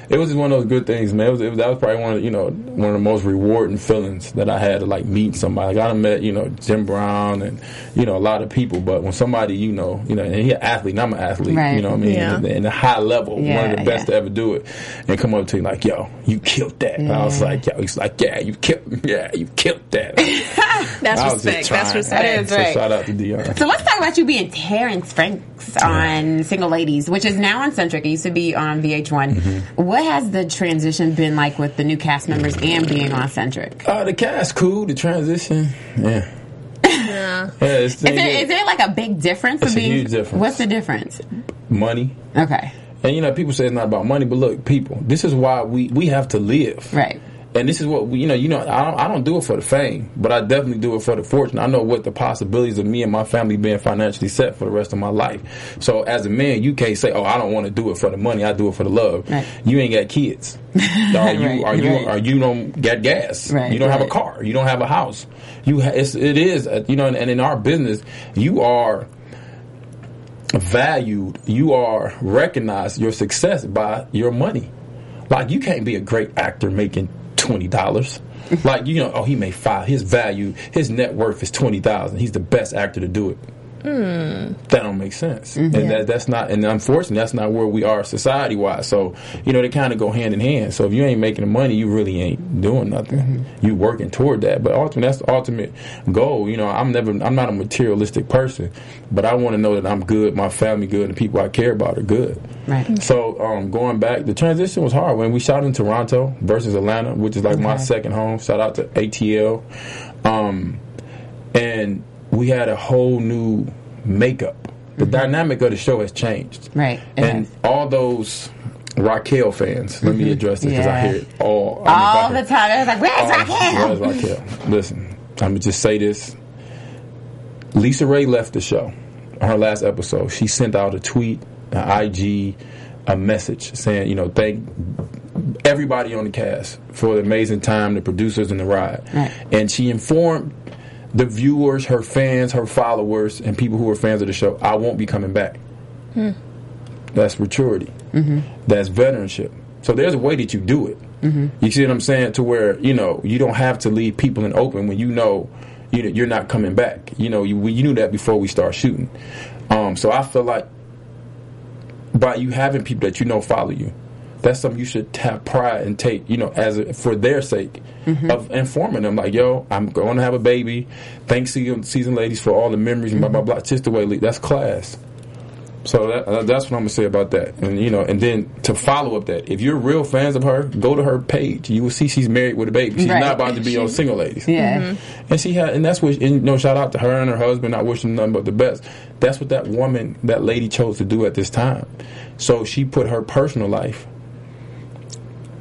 E: it was just one of those good things, man. It was, it was, that was probably one of, you know, one of the most rewarding feelings that I had to like meet somebody. Like I done met, you know, Jim Brown and, you know, a lot of people, but when somebody, you know, you know, and he an athlete and I'm an athlete,
C: Right.
E: you know what I mean?
D: Yeah.
E: And, and a high level, one of the best
C: yeah.
E: to ever do it. And come up to you like, yo, you killed that. And I was like, yo, he's like, yeah, you killed, yeah, you killed that.
D: That's
E: I was just
D: respect. That's respect.
C: That is
E: So
C: right.
E: shout out to Deion.
C: So let's talk about you being Terrence Franks on Single Ladies, which is now on Centric. It used to be on VH1.
E: Mm-hmm.
C: What has the transition been like with the new cast members and being on Centric?
E: Uh, the cast cool, the transition, yeah.
D: Yeah.
E: Yeah,
C: Is there, is there like a big difference?
E: It's
C: of
E: a huge difference.
C: What's the difference?
E: money.
C: Okay.
E: And you know, people say it's not about money, but look, people, this is why we we have to live.
C: Right.
E: And this is what we, you know. You know, I don't, I don't do it for the fame, but I definitely do it for the fortune. I know what the possibilities of me and my family being financially set for the rest of my life. So as a man, you can't say, "Oh, I don't want to do it for the money. I do it for the love."
C: Right.
E: You ain't got kids. Are you?
C: Right,
E: Are you?
C: right.
E: Are you don't get gas?
C: Right,
E: You don't have a car. You don't have a house. You. Ha- it's, it is. uh, You know, and, and in our business, you are valued, you are recognized your success by your money. Like you can't be a great actor making twenty dollars. like you know, oh he made five. His value, his net worth is twenty thousand. He's the best actor to do it. That don't make sense, and that, that's not. And unfortunately, that's not where we are society wise. So you know, they kind of go hand in hand. So if you ain't making the money, you really ain't doing nothing. You working toward that, but ultimately, that's the ultimate goal. You know, I'm never. I'm not a materialistic person, but I want to know that I'm good, my family good, and the people I care about are good.
C: Right.
E: So um, going back, the transition was hard when we shot in Toronto versus Atlanta, which is like my second home. Shout out to ATL, um, and we had a whole new makeup. The dynamic of the show has changed,
C: Right.
E: And all those Raquel fans, let me address this because I
C: Mm-hmm.
E: Hear it all I mean,
C: All
E: by
C: the time. I was like, where's Raquel?
E: where's Raquel? Listen, I'm gonna just say this. LisaRaye left the show. Her last episode, she sent out a tweet, an IG, a message saying, you know, thank everybody on the cast for the amazing time, the producers and the ride.
C: Right.
E: And she informed the viewers, her fans, her followers, and people who are fans of the show, I won't be coming back. Hmm. That's maturity. Mm-hmm. That's veteranship. So there's a way that you do it. Mm-hmm. You see what I'm saying? To where you know you don't have to leave people in open when you know you know, you're not coming back. You know you we, you knew that before we start shooting. Um, so I feel like by you having people that you know follow you, that's something you should have pride and take. You know, as a, for their sake mm-hmm. of informing them, like, yo, I'm going to have a baby. Thanks season, season ladies for all the memories and blah blah mm-hmm. blah. Just the way that's class. So that, uh, that's what I'm gonna say about that, and you know, and then to follow up that, if you're real fans of her, go to her page. You will see she's married with a baby. She's
C: Right.
E: not about to be on single ladies.
C: Yeah. Mm-hmm.
E: And she had, and that's what, and, you know, shout out to her and her husband. I wish them nothing but the best. That's what that woman, that lady chose to do at this time. So she put her personal life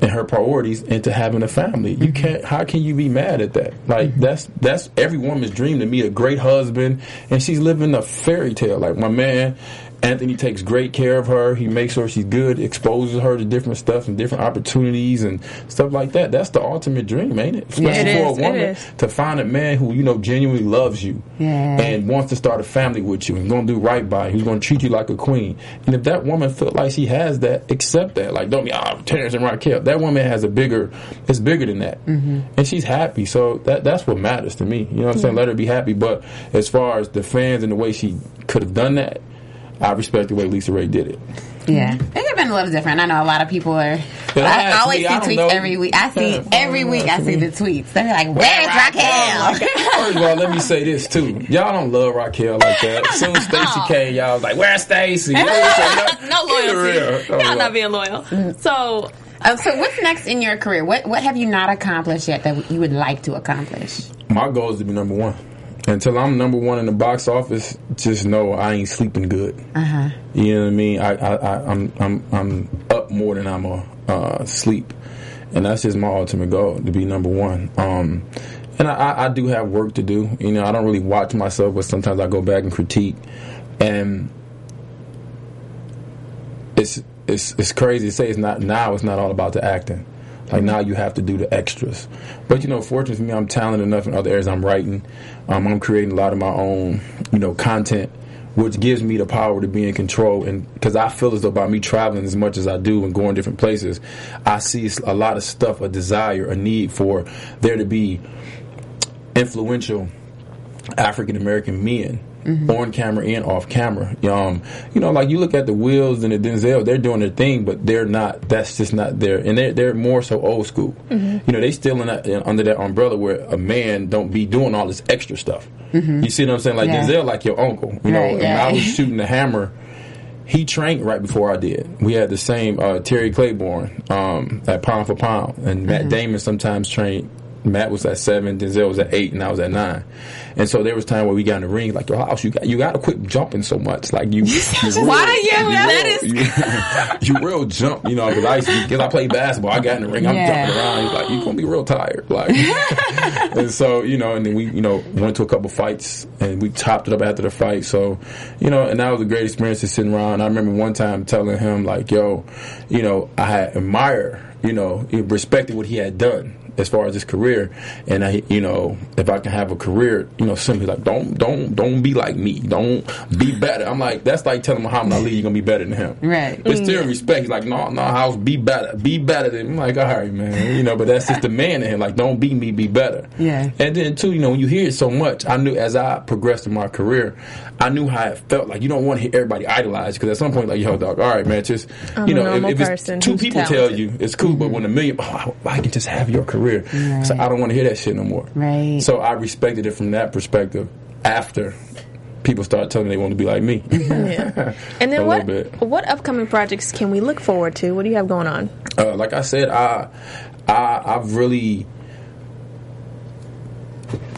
E: and her priorities into having a family. You mm-hmm. can't, how can you be mad at that? Like, mm-hmm. that's, that's every woman's dream to meet a great husband, and she's living a fairy tale. Like, my man Anthony takes great care of her. He makes sure she's good, exposes her to different stuff and different opportunities and stuff like that. That's the ultimate dream, ain't it? Especially
C: it
E: for
D: is,
E: a woman to find a man who you know genuinely loves you
C: Yeah.
E: and wants to start a family with you and going to do right by you. Who's going to treat you like a queen. And if that woman felt like she has that, accept that. Like don't be ah Terrence and Raquel. That woman has a bigger. It's bigger than that,
C: Mm-hmm.
E: and she's happy. So that that's what matters to me. You know what I'm saying? Let her be happy. But as far as the fans and the way she could have done that. I respect the way LisaRaye did it.
C: Yeah, it could have been a little different. I know a lot of people are.
E: Yeah,
C: I
E: to
C: always
E: me,
C: see
E: I
C: tweets
E: know.
C: every week. I see
E: Yeah,
C: every week. I see
E: me.
C: the tweets. They're like, "Where's Raquel?"
E: First of all, let me say this too. Y'all don't love Raquel like that. As soon as Stacy came, y'all was like, "Where's Stacy?" You know what I'm
D: no loyalty.
E: Real.
D: Y'all not being loyal. So
C: Uh, so, what's next in your career? What What have you not accomplished yet that you would like to accomplish?
E: My goal is to be number one. Until I'm number one in the box office, just know I ain't sleeping good.
C: Uh-huh.
E: You know what I mean? I, I, I I'm I'm I'm up more than I'm a uh, sleep, and that's just my ultimate goal to be number one. Um, and I, I- I do have work to do. You know, I don't really watch myself, but sometimes I go back and critique, and it's it's it's crazy to say it's not now. It's not all about the acting. Like now, you have to do the extras. But you know, fortunately for me, I'm talented enough in other areas. I'm writing, um, I'm creating a lot of my own, you know, content, which gives me the power to be in control. And because I feel as though by me traveling as much as I do and going different places, I see a lot of stuff, a desire, a need for there to be influential African American men on camera and off camera. Um, you know, like you look at the Wills and the Denzel, they're doing their thing, but they're not. That's just not there, and they're they're more so old school. You know, they still in that, under that umbrella where a man don't be doing all this extra stuff. You see what I'm saying? Like
C: Yeah.
E: Denzel, like your uncle. You know,
C: Right,
E: and
C: yeah.
E: I was shooting the hammer. He trained right before I did. We had the same uh, Terry Claybon um, at pound for pound, and Matt Damon sometimes trained. Matt was at seven, Denzel was at eight, and I was at nine. And so there was time where we got in the ring, like your house, you got you got to quit jumping so much. Like you, you
C: Why do you-
D: that
E: real, you, you real jump, you know? Because I used to, because I played basketball, I got in the ring, I'm
C: Yeah.
E: jumping around. He's like, you gonna be real tired, like. and so you know, and then we you know went to a couple fights and we topped it up after the fight. So you know, and that was a great experience to sitting around. I remember one time telling him like, yo, you know, I had admire, you know, respected what he had done as far as his career, and I, you know, if I can have a career, you know, simply like don't don't don't be like me, don't be better. I'm like that's like telling Muhammad Ali you're gonna be better than him,
C: Right.
E: But still respect. He's like no no, house be better, be better than. I'm like all right, man, you know, but that's just the man in him. Like don't be me, be better.
C: Yeah.
E: And then too, you know, when you hear it so much, I knew as I progressed in my career, I knew how it felt. Like you don't want to hear everybody idolize because at some point, like yo, dog, all right, man, just
D: I'm
E: you know, if, if it's two people tell you it's cool, but when a million, oh, I can just have your career. So I don't want to hear that shit no more.
C: Right.
E: So I respected it from that perspective. After people start telling me they want to be like me,
D: Yeah. And then what
E: bit.
D: what upcoming projects can we look forward to? What do you have going on?
E: uh, like I said, I, I, I've really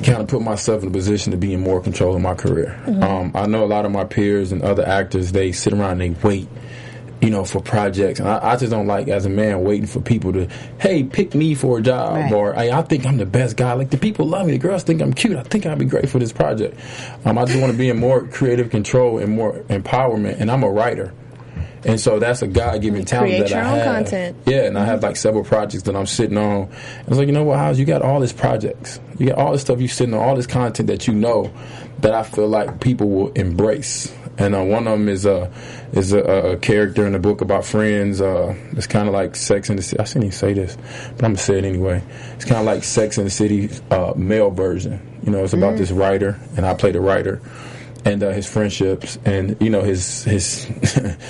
E: kind of put myself in a position to be in more control of my career. Um, I know a lot of my peers and other actors they sit around and they wait. You know, for projects, and I, I just don't like as a man waiting for people to, hey, pick me for a job,
C: Right.
E: or hey, I think I'm the best guy. Like the people love me, the girls think I'm cute. I think I'd be great for this project. Um, I just want to be in more creative control and more empowerment. And I'm a writer, and so that's a God given talent that
D: your
E: I
D: own
E: have.
D: content.
E: Yeah, and I have like several projects that I'm sitting on. I was like, you know what, House, you got all these projects. You got all this stuff you sitting on, all this content that you know that I feel like people will embrace. And uh, one of them is a is a, a character in the book about friends. Uh, it's kind of like Sex in the City. I shouldn't even say this, but I'm gonna say it anyway. It's kind of like Sex in the City uh, male version. You know, it's about this writer, and I play the writer and uh, his friendships and you know his his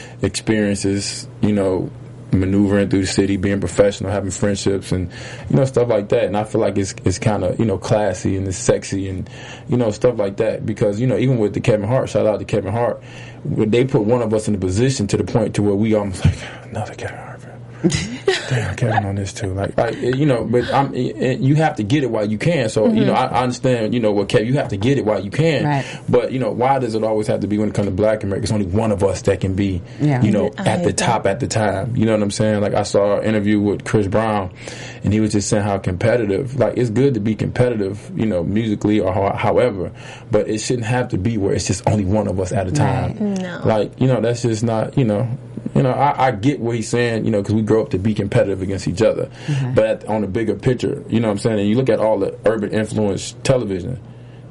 E: experiences you know maneuvering through the city being professional having friendships and you know stuff like that. And i feel like it's it's kind of you know classy and it's sexy and you know stuff like that. Because you know even with the kevin hart shout out to kevin hart they put one of us in a position to the point to where we almost like another kevin hart damn, Kevin on this too. Like, like you know, but I'm, it, you have to get it while you can. So you know, I, I understand. You know, what Kev, you have to get it while you can.
C: Right.
E: But you know, why does it always have to be when it comes to Black America? It's only one of us that can be,
C: Yeah.
E: you know,
D: I
E: at the
D: hate that.
E: top at the time. You know what I'm saying? Like I saw an interview with Chris Brown, and he was just saying how competitive. Like it's good to be competitive, you know, musically or how, however, but it shouldn't have to be where it's just only one of us at a time.
D: No.
E: Like you know, that's just not. You know, you know, I, I get what he's saying. You know, because we grow up to be competitive against each other, mm-hmm. but at, on a bigger picture, you know what I'm saying. And you look at all the urban influence television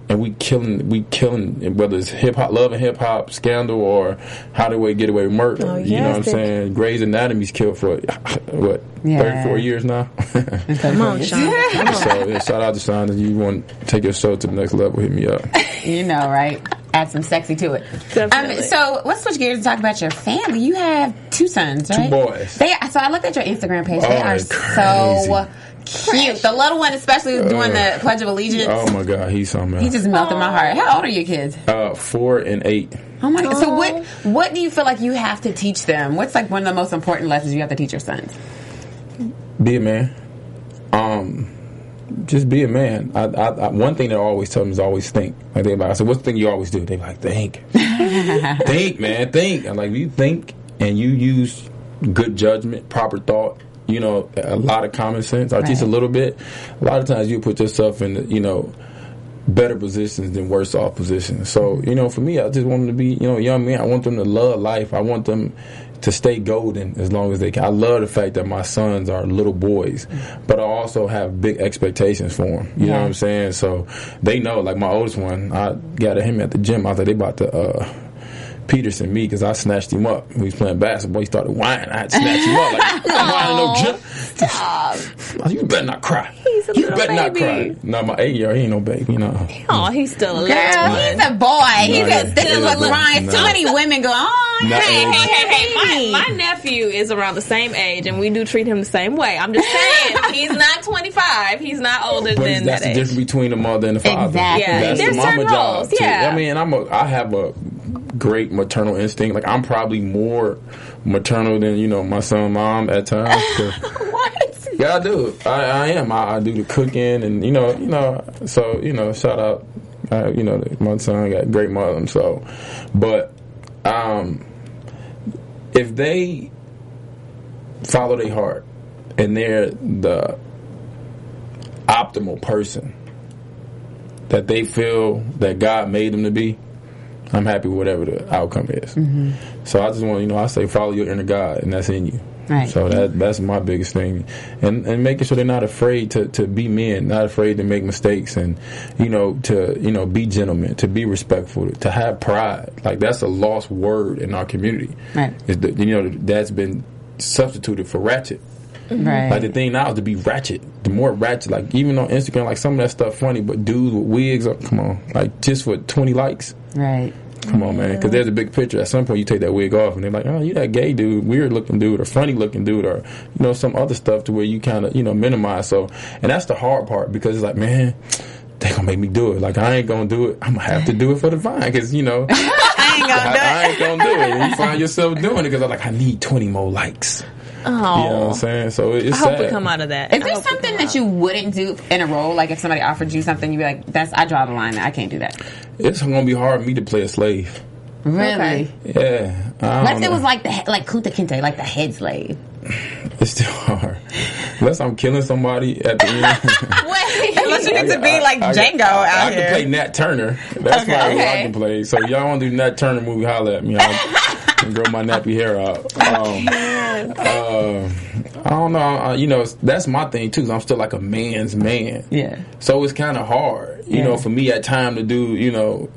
E: and we killing we killing whether it's hip hop love and hip hop scandal or how do we get away with murder
D: Oh,
E: you know what i'm saying gray's anatomy's killed for what
C: Yeah.
E: 34 years now
D: Come on, Sean. Come on.
E: so yeah, shout out to Sean if you want to take your show to the next level hit me up
C: You know, right? Add some sexy to it. Um, so let's switch gears and talk about your family. You have two sons, right?
E: Two boys.
C: They so I looked at your Instagram page.
E: Oh,
C: they are
E: they're
C: so cute. The little one, especially, was doing the Pledge of Allegiance.
E: oh my god he's something
C: He just melted my heart. How old are your kids?
E: uh four and eight
C: Oh my god! So what? What do you feel like you have to teach them? What's like one of the most important lessons you have to teach your sons?
E: be a man. Um, just be a man. I, I, I, one thing that I always tell them is always think. Like they like, I said, what's the thing you always do? They like think, think, man, think. And like you think and you use good judgment, proper thought. You know, a lot of common sense, or just a little bit. A lot of times you put yourself in, you know, better positions than worse off positions. So, you know, for me, I just want them to be, you know, young men. I want them to love life. I want them to stay golden as long as they can. I love the fact that my sons are little boys, but I also have big expectations for them. You know what I'm saying? So they know, like my oldest one, I got him at the gym. I was like, they about to, uh, Peterson me because I snatched him up. We was playing basketball. He started whining. I had to snatch him up. Like, you not whining no gym. Stop. You better not cry.
D: He's a
E: you
D: little
E: better not cry. No, my eight year old, he ain't no baby. You know.
D: Oh, he's still a little
C: Girl,
D: one.
C: he's a boy. He's
E: yeah.
C: a, this is
E: Yeah,
C: what
E: but-
C: Too many women go, oh,
E: No,
D: Hey, hey, hey, hey! My, my nephew is around the same age, and we do treat him the same way. I'm just saying, he's not 25. He's not older
E: But
D: than
E: that's
D: that That's
E: the
D: age.
E: difference between the mother and the father.
C: Exactly.
D: Yeah,
E: That's
D: there's
E: the mama
D: certain
E: job.
D: roles,
E: too.
D: yeah.
E: I mean, I'm a, I have a great maternal instinct. Like I'm probably more maternal than you know my son, mom at times.
D: What?
E: yeah, I do. I, I am. I, I do the cooking, and you know, you know. So you know, shout out. Uh, you know, my son got great mother. So, but um, if they follow their heart and they're the optimal person that they feel that God made them to be, I'm happy with whatever the outcome is. So I just want you know I say follow your inner God, and that's in you.
C: Right.
E: So that that's my biggest thing, and and making sure they're not afraid to, to be men, not afraid to make mistakes, and you know to you know be gentlemen, to be respectful, to have pride. Like that's a lost word in our community.
C: Right.
E: That you know that's been substituted for ratchet.
C: right.
E: Like the thing now is to be ratchet. The more ratchet, like even on Instagram, like some of that stuff funny, but dudes with wigs, come on, like just for twenty likes,
C: right.
E: come on, man. Because there's a big picture. At some point, you take that wig off, and they're like, oh, you that gay dude, weird looking dude, or funny looking dude, or you know some other stuff to where you kind of you know minimize. So, and that's the hard part because it's like, man. They gonna make me do it. Like I ain't gonna do it. I'm gonna have to do it for the vine because you know
C: I ain't gonna
E: I,
C: do it.
E: I ain't gonna do it. And you find yourself doing it because I'm like I need 20 more likes.
D: Oh,
E: You know what I'm saying? So it's
D: I hope
E: sad.
D: we come out of that.
C: Is
D: I
C: there something that you wouldn't do in a role? Like if somebody offered you something, you'd be like, "That's I draw the line. I can't do that."
E: It's gonna be hard for me to play a slave.
C: Really?
D: Okay.
E: Yeah. I
C: What
E: don't
C: it was like the he- like Kunta Kinte, like the head slave?
E: It's still hard. Unless I'm killing somebody at the end.
C: Wait, unless you
E: I
C: get to be like
E: I
C: Django
E: I,
C: out
E: I
C: here.
E: can play Nat Turner. That's
C: Okay.
E: probably what I can play. So y'all want to do Nat Turner movie? Holla at me. And grow my nappy hair out. Um, uh, I don't know. I, you know, that's my thing too. 'cause I'm still like a man's man.
C: Yeah.
E: So it's kind of hard, you
C: Yeah.
E: know, for me at time to do, you know,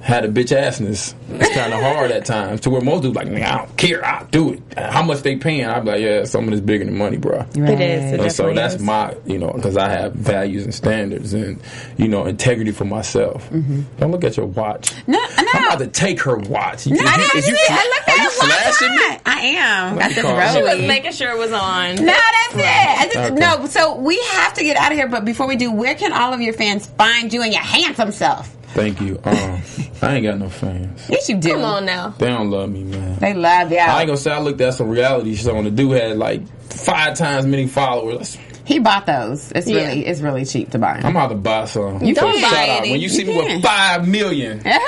E: had a bitch assness. It's kind of hard at times to where most dudes like, nigga, I don't care, I'll do it. How much they paying? I'd be like, yeah, some of this bigger than money, bro.
D: It is. It
E: And so that's
D: is.
E: my, you know, because I have values and standards and, you know, integrity for myself. Mm-hmm. Don't look at your watch.
C: No, no.
E: I'm about to take her watch. You,
C: No, I didn't
E: is you,
C: see it. I looked
E: are
C: at
E: you
C: it one
E: flashing me?
C: time. I am. Got
E: me
C: this
E: call.
D: She was making sure it was on.
C: No, that's it. I just,
E: Okay.
C: No, so we have to get out of here. But before we do, where can all of your fans find you and your handsome self?
E: Thank you. Um, I ain't got no fans.
C: Yes, you do.
D: Come on now.
E: They don't love me, man.
C: They love you.
E: I ain't gonna say I looked at some reality show and the dude had like five times many followers.
C: He bought those. It's
D: Yeah.
C: really it's really cheap to buy. Them.
E: I'm about to buy some.
C: You
D: Don't
C: can.
D: buy
E: Shout
D: any.
E: When you see me
C: You
E: with five million.
C: yeah,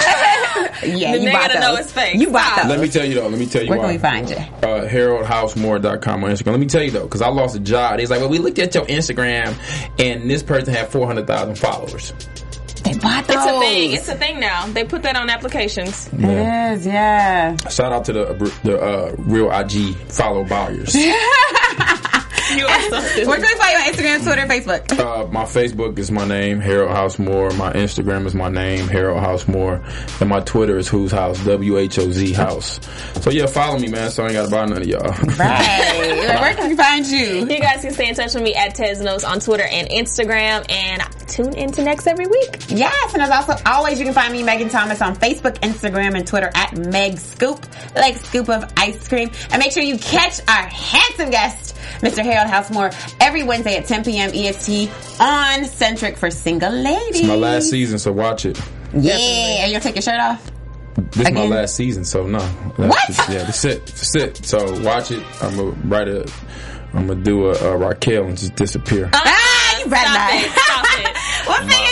D: The
C: you
D: nigga
C: bought
D: to
C: those.
D: know it's fake.
C: You bought those.
E: Let me tell you though. Let me tell you
C: Where
E: why.
C: can we find you?
E: uh, haroldhousemore.com on Instagram. Let me tell you though, because I lost a job. He's like, well, we looked at your Instagram, and this person had 400,000 followers.
C: They bought those.
D: It's a thing. It's a thing now. They put that on applications.
C: It is, yeah.
E: Shout out to the the uh, real IG follow buyers.
D: You are something.
C: Where can we find you on Instagram, Twitter, Facebook?
E: uh, my Facebook is my name, Harold House Moore. My Instagram is my name, Harold House Moore, and my Twitter is Who's House, W H O Z House. So yeah, follow me, man. So I ain't got to buy none of y'all.
C: Right. Where can we find you?
D: You guys can stay in touch with me at Tesnos on Twitter and Instagram, and tune into next every week.
C: Yes, and as also always, you can find me, Megan Thomas, on Facebook, Instagram, and Twitter at Meg Scoop, like scoop of ice cream. And make sure you catch our handsome guest, Mr. Harold House Moore, every Wednesday at 10 p.m. EST on Centric for Single Ladies.
E: It's my last season, so watch it.
C: Yeah, are you gonna take your shirt off?
E: This is my last season, so no.
C: What?
E: Yeah, that's it. That's it. So watch it. I'm gonna write a. I'm gonna do a, a Raquel and just disappear.
C: Ah, you better
D: Stop
C: not.
D: It. Stop